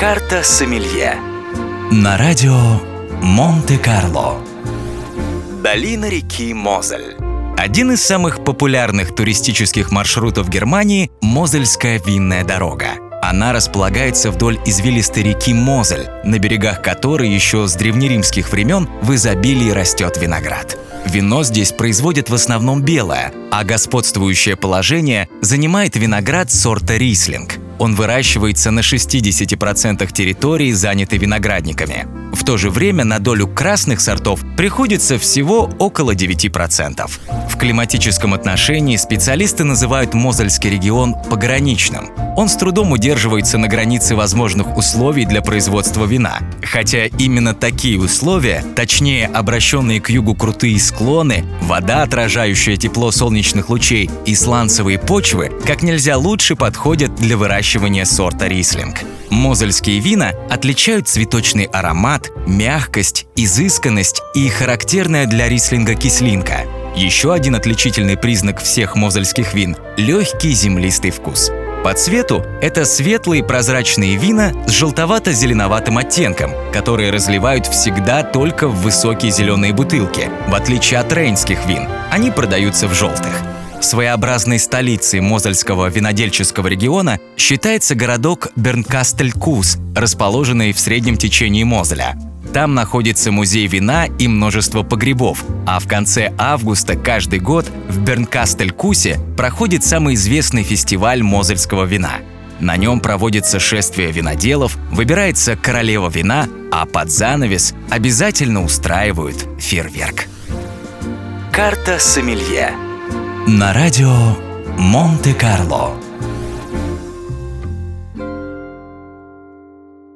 Карта Сомелье На радио Монте-Карло Долина реки Мозель один из самых популярных туристических маршрутов Германии – Мозельская винная дорога. Она располагается вдоль извилистой реки Мозель, на берегах которой еще с древнеримских времен в изобилии растет виноград. Вино здесь производят в основном белое, а господствующее положение занимает виноград сорта рислинг. Он выращивается на 60% территории, занятой виноградниками. В то же время на долю красных сортов приходится всего около 9%. В климатическом отношении специалисты называют Мозельский регион пограничным. Он с трудом удерживается на границе возможных условий для производства вина. Хотя именно такие условия, точнее обращенные к югу крутые склоны, вода, отражающая тепло солнечных лучей и сланцевые почвы, как нельзя лучше подходят для выращивания сорта рислинг. Мозельские вина отличают цветочный аромат, мягкость, изысканность и характерная для рислинга кислинка. Еще один отличительный признак всех мозельских вин – легкий землистый вкус. По цвету это светлые прозрачные вина с желтовато-зеленоватым оттенком, которые разливают всегда только в высокие зеленые бутылки, в отличие от рейнских вин. Они продаются в желтых. Своеобразной столицей Мозельского винодельческого региона считается городок Бернкастель-Кус, расположенный в среднем течении Мозеля. Там находится музей вина и множество погребов, а в конце августа каждый год в Бернкастель-Кусе проходит самый известный фестиваль мозельского вина. На нем проводится шествие виноделов, выбирается королева вина, а под занавес обязательно устраивают фейерверк. Карта Сомелье на радио Монте-Карло.